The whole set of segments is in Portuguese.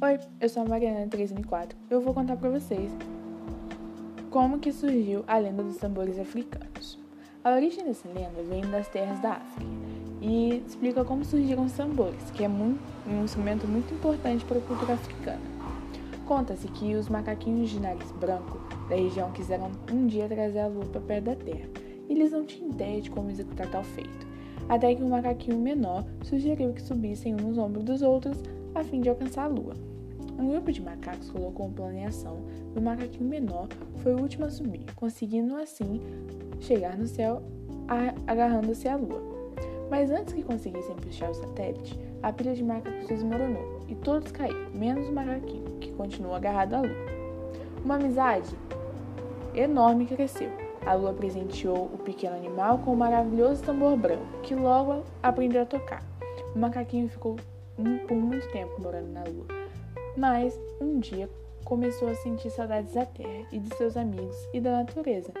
Oi, eu sou a Mariana 304 e eu vou contar para vocês como que surgiu a lenda dos tambores africanos. A origem dessa lenda vem das terras da África e explica como surgiram os tambores, que é um instrumento muito importante para a cultura africana. Conta-se que os macaquinhos de nariz branco da região quiseram um dia trazer a lua para perto da terra, e eles não tinham ideia de como executar tal feito, até que um macaquinho menor sugeriu que subissem uns ombros dos outros a fim de alcançar a lua. Um grupo de macacos colocou um plano em ação e o macaquinho menor foi o último a subir, conseguindo assim chegar no céu agarrando-se à lua. Mas antes que conseguissem puxar o satélite, a pilha de macacos desmoronou e todos caíram, menos o macaquinho, que continuou agarrado à lua. Uma amizade enorme cresceu. A lua presenteou o pequeno animal com um maravilhoso tambor branco, que logo aprendeu a tocar. O macaquinho ficou por muito tempo morando na lua, mas um dia começou a sentir saudades da terra e de seus amigos e da natureza.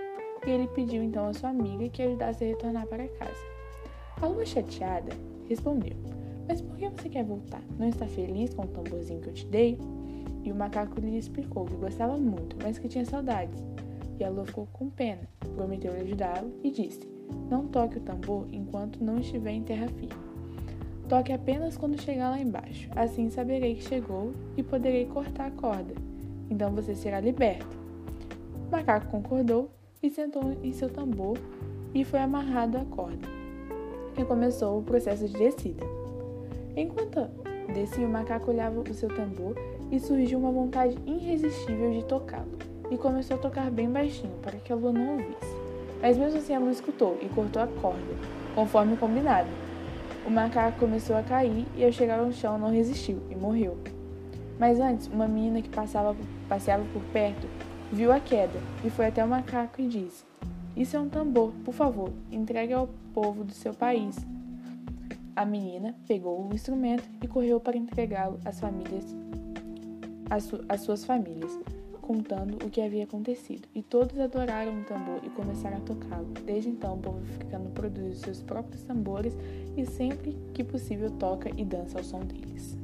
E ele pediu então a sua amiga que ajudasse a retornar para casa. A lua chateada respondeu: Mas por que você quer voltar? Não está feliz com o tamborzinho que eu te dei? E o macaco lhe explicou que gostava muito, mas que tinha saudades. E a lua ficou com pena, prometeu ajudá-lo e disse: Não toque o tambor enquanto não estiver em terra firme. Toque apenas quando chegar lá embaixo. Assim saberei que chegou e poderei cortar a corda. Então você será liberto. O macaco concordou e sentou em seu tambor e foi amarrado à corda. E começou o processo de descida. Enquanto descia, o macaco olhava o seu tambor e surgiu uma vontade irresistível de tocá-lo. E começou a tocar bem baixinho para que a lua não ouvisse. Mas mesmo assim a lua escutou e cortou a corda, conforme combinado. O macaco começou a cair e ao chegar ao chão não resistiu e morreu. Mas antes, uma menina que passava, passeava por perto viu a queda e foi até o macaco e disse: Isso é um tambor, por favor, entregue ao povo do seu país. A menina pegou o instrumento e correu para entregá-lo às famílias, às, su às suas famílias contando o que havia acontecido, e todos adoraram o tambor e começaram a tocá-lo. Desde então, o povo africano produz seus próprios tambores e sempre que possível toca e dança ao som deles.